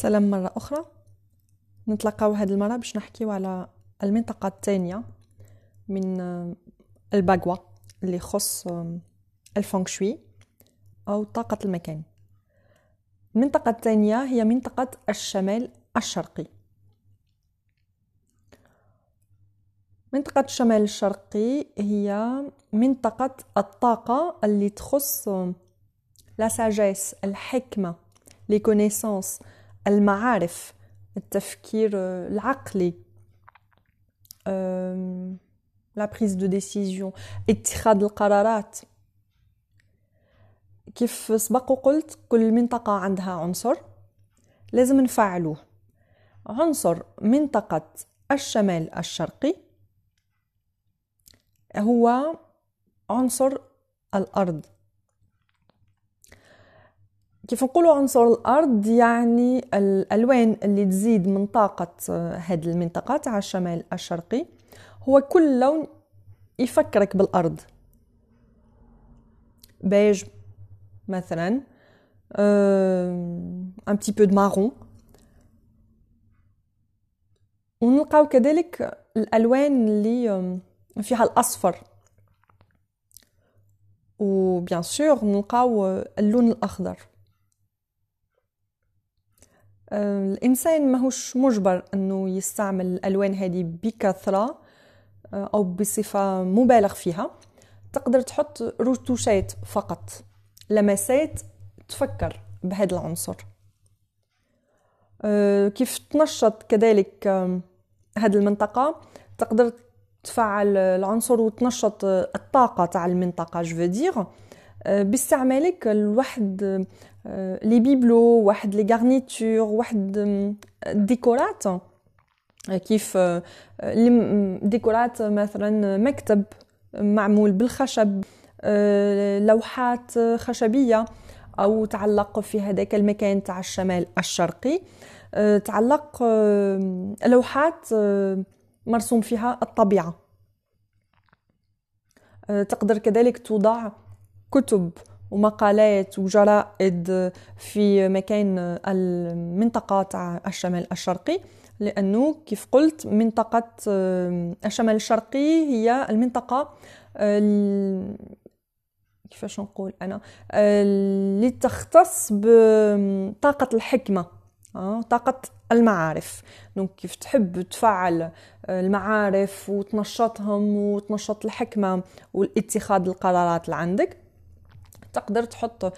سلام مرة أخرى. نتلقاو هذه المرة باش نحكيو على المنطقة الثانية من الباغوا اللي يخص الفونغ أو طاقة المكان. المنطقة الثانية هي منطقة الشمال الشرقي. منطقة الشمال الشرقي هي منطقة الطاقة اللي تخص la sagesse الحكمة les connaissances المعارف التفكير العقلي la prise de décision اتخاذ القرارات. كيف سبق وقلت كل منطقة عندها عنصر لازم نفعلوه. عنصر منطقة الشمال الشرقي هو عنصر الأرض. كيف نقولوا عنصر الأرض يعني الألوان اللي تزيد من طاقة هذه المنطقة تاع الشمال الشرقي. هو كل لون يفكرك بالأرض. بيج مثلا un petit peu de ونلقاو كذلك الألوان اللي فيها الأصفر. وبيان سور نلقاو اللون الأخضر. الإنسان ماهوش مجبر إنه يستعمل الالوان هذه بكثرة أو بصفة مبالغ فيها. تقدر تحط روتوشات فقط لمسات تفكر بهذا العنصر. كيف تنشط كذلك هذه المنطقة؟ تقدر تفعل العنصر وتنشط الطاقة تاع المنطقة je veux dire باستعمالك الواحد les bibelots واحد les garnitures واحد ديكورات كيف ديكورات مثلا مكتب معمول بالخشب لوحات خشبيه أو تعلق في هذاك المكان تاع الشمال الشرقي تعلق لوحات مرسوم فيها الطبيعه تقدر كذلك توضع كتب ومقالات وجرائد في مكان المنطقة تاع الشمال الشرقي لأنه كيف قلت منطقة الشمال الشرقي هي المنطقة كيفاش نقول أنا اللي تختص بطاقة الحكمة طاقة المعارف. دونك كيف تحب تفعل المعارف وتنشطهم وتنشط الحكمة والاتخاذ القرارات اللي عندك تقدر تحط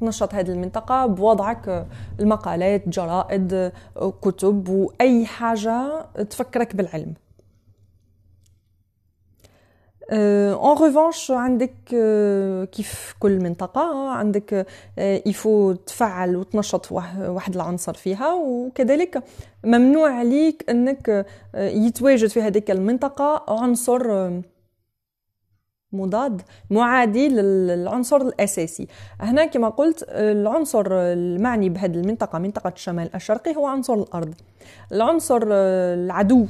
تنشط هذه المنطقة بوضعك المقالات جرائد كتب وأي حاجة تفكرك بالعلم. اون ريفانش عندك كيف كل منطقة عندك يفو تفعل وتنشط واحد العنصر فيها وكذلك ممنوع عليك إنك يتواجد في هذيك المنطقة عنصر مضاد معادي للعنصر الأساسي. هنا كما قلت العنصر المعني بهذه المنطقة منطقة الشمال الشرقي هو عنصر الأرض. العنصر العدو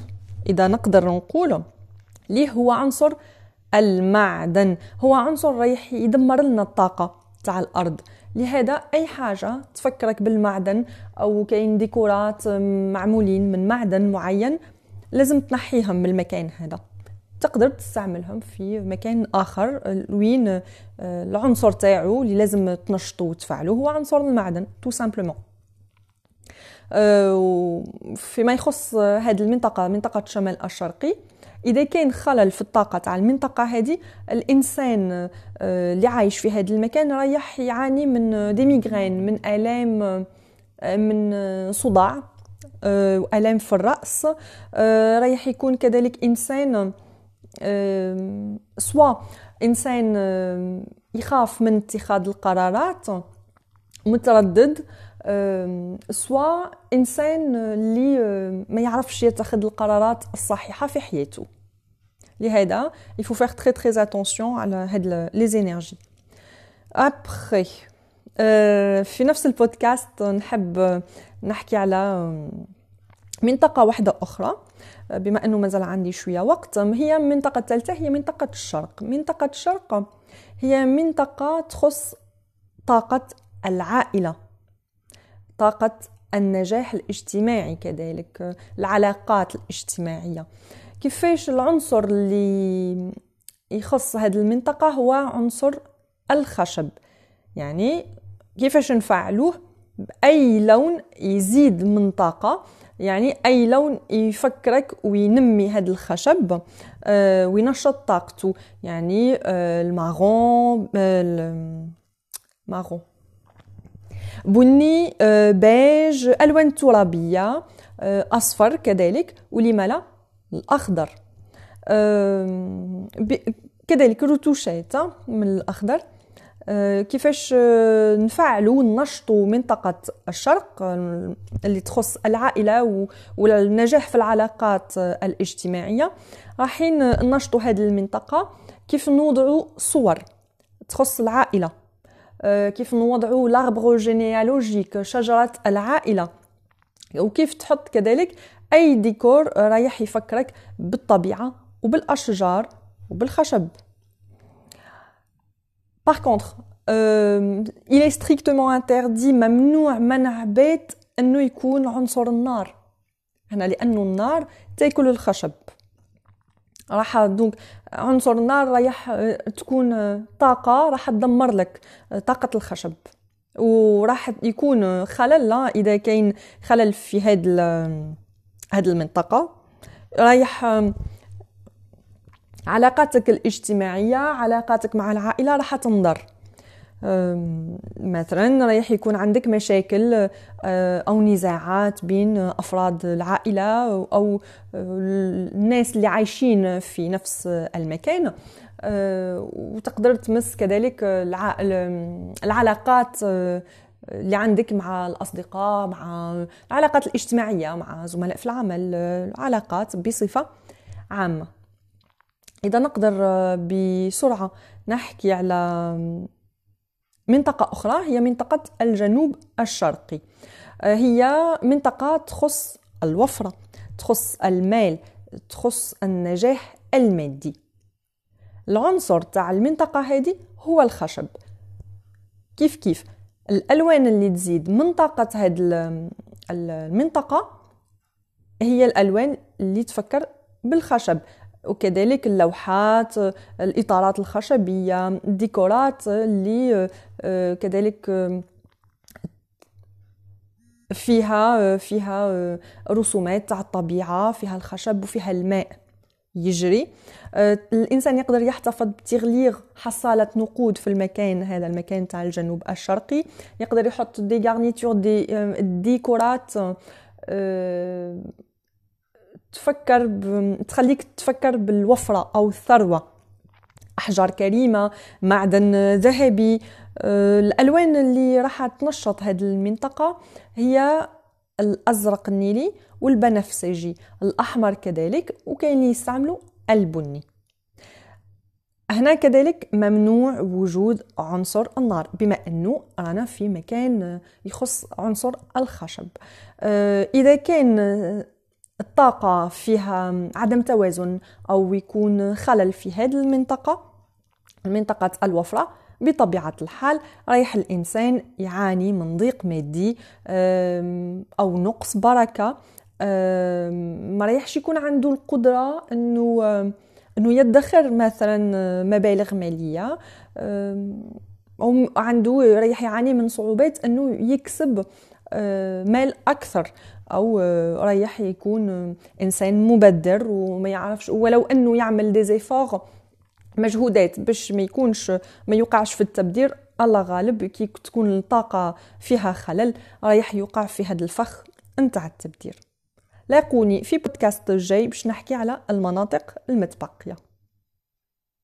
إذا نقدر نقول ليه هو عنصر المعدن؟ هو عنصر رايح يدمر لنا الطاقة تاع الأرض. لهذا أي حاجة تفكرك بالمعدن أو كاين ديكورات معمولين من معدن معين لازم تنحيهم من المكان هذا. تقدر تستعملهم في مكان آخر. وين آه، العنصر تاعو اللي لازم تنشطو وتفعلو هو عنصر المعدن tout simplement فيما يخص هذه المنطقة منطقة الشمال الشرقي إذا كان خلل في الطاقة تاع المنطقة هذه الإنسان آه، اللي عايش في هذا المكان رايح يعاني من ديميغرين من آلام آه، من صداع والام في الرأس رايح يكون كذلك إنسان سوا. إنسان يخاف من اتخاذ القرارات متردد. سوا. إنسان اللي ما يعرفش يتخذ القرارات الصحيحة في حياته. لهذا il faut faire très très attention على هاد لي زينيرجي ابخي في نفس البودكاست نحب نحكي على منطقة واحدة أخرى بما أنه مازال عندي شوية وقت هي المنطقة الثالثة هي منطقة الشرق. منطقة الشرق هي منطقة تخص طاقة العائلة طاقة النجاح الاجتماعي كذلك العلاقات الاجتماعية. كيفاش العنصر اللي يخص هذه المنطقة هو عنصر الخشب؟ يعني كيفاش نفعلوه؟ بأي لون يزيد من طاقة؟ يعني أي لون يفكرك وينمي هذا الخشب آه وينشط طاقته. يعني آه الماغون آه الماغون بني بيج ألوان ترابية آه أصفر كذلك ولما لا الأخضر آه كذلك روتوشات من الأخضر. آه، كيفاش آه، نفعلوا وننشطوا منطقة الشرق آه، اللي تخص العائلة والنجاح في العلاقات الاجتماعية. راحين ننشطوا هذه المنطقة. كيف نوضعوا صور تخص العائلة؟ كيف نوضعوا l'arbre généalogique شجرة العائلة؟ وكيف تحط كذلك أي ديكور رايح يفكرك بالطبيعة وبالأشجار وبالخشب؟ Par contre, euh, il est strictement interdit ممنوع منع بيت انه يكون عنصر النار هنا لأنه النار تاكل الخشب راح دونك عنصر النار رايح تكون طاقه راح تدمر لك طاقه الخشب وراح يكون خلل اذا كاين خلل في هذه هذه المنطقة رايح علاقاتك الاجتماعية علاقاتك مع العائلة راح تنضر. مثلا رايح يكون عندك مشاكل أه، أو نزاعات بين أفراد العائلة أو الناس اللي عايشين في نفس المكان. أه، وتقدر تمس كذلك العلاقات أه، اللي عندك مع الأصدقاء مع العلاقات الاجتماعية مع زملاء في العمل العلاقات بصفة عامة. إذا نقدر آه، بسرعة نحكي على منطقة أخرى هي منطقة الجنوب الشرقي. آه، هي منطقة تخص الوفرة تخص المال تخص النجاح المادي. العنصر تاع المنطقة هذه هو الخشب. كيف كيف؟ الألوان اللي تزيد من طاقة هذه المنطقة هي الألوان اللي تفكر بالخشب. وكذلك اللوحات الإطارات الخشبية الديكورات اللي آه، كذلك آه، فيها فيها آه، رسومات تاع الطبيعة فيها الخشب وفيها الماء يجري. الإنسان يقدر يحتفظ بتغليغ حصالة نقود في المكان هذا المكان تاع الجنوب الشرقي. يقدر يحط دي غارنيتور دي ديكورات تفكر ب... تخليك تفكر بالوفرة أو الثروة. أحجار كريمة معدن ذهبي آه، الألوان اللي راح تنشط هذه المنطقة هي الأزرق النيلي والبنفسجي الأحمر كذلك وكاين يستعملوا ألبني. هنا كذلك ممنوع وجود عنصر النار بما انه رانا في مكان يخص عنصر الخشب. آه، إذا كان الطاقة فيها عدم توازن أو يكون خلل في هذه المنطقة منطقة الوفرة. بطبيعة الحال رايح الإنسان يعاني من ضيق مادي أو نقص بركة. ما رايحش يكون عنده القدرة أنه أنه يدخر مثلا مبالغ مالية. أو عنده رايح يعاني من صعوبات أنه يكسب مال أكثر أو رايح يكون إنسان مبذر وما يعرفش ولو أنه يعمل ديزيفور مجهودات باش ما يكونش ما يوقعش في التبذير الله غالب كي تكون الطاقة فيها خلل رايح يوقع في هذا الفخ نتاع التبذير لاقوني في بودكاست الجاي باش نحكي على المناطق المتبقية.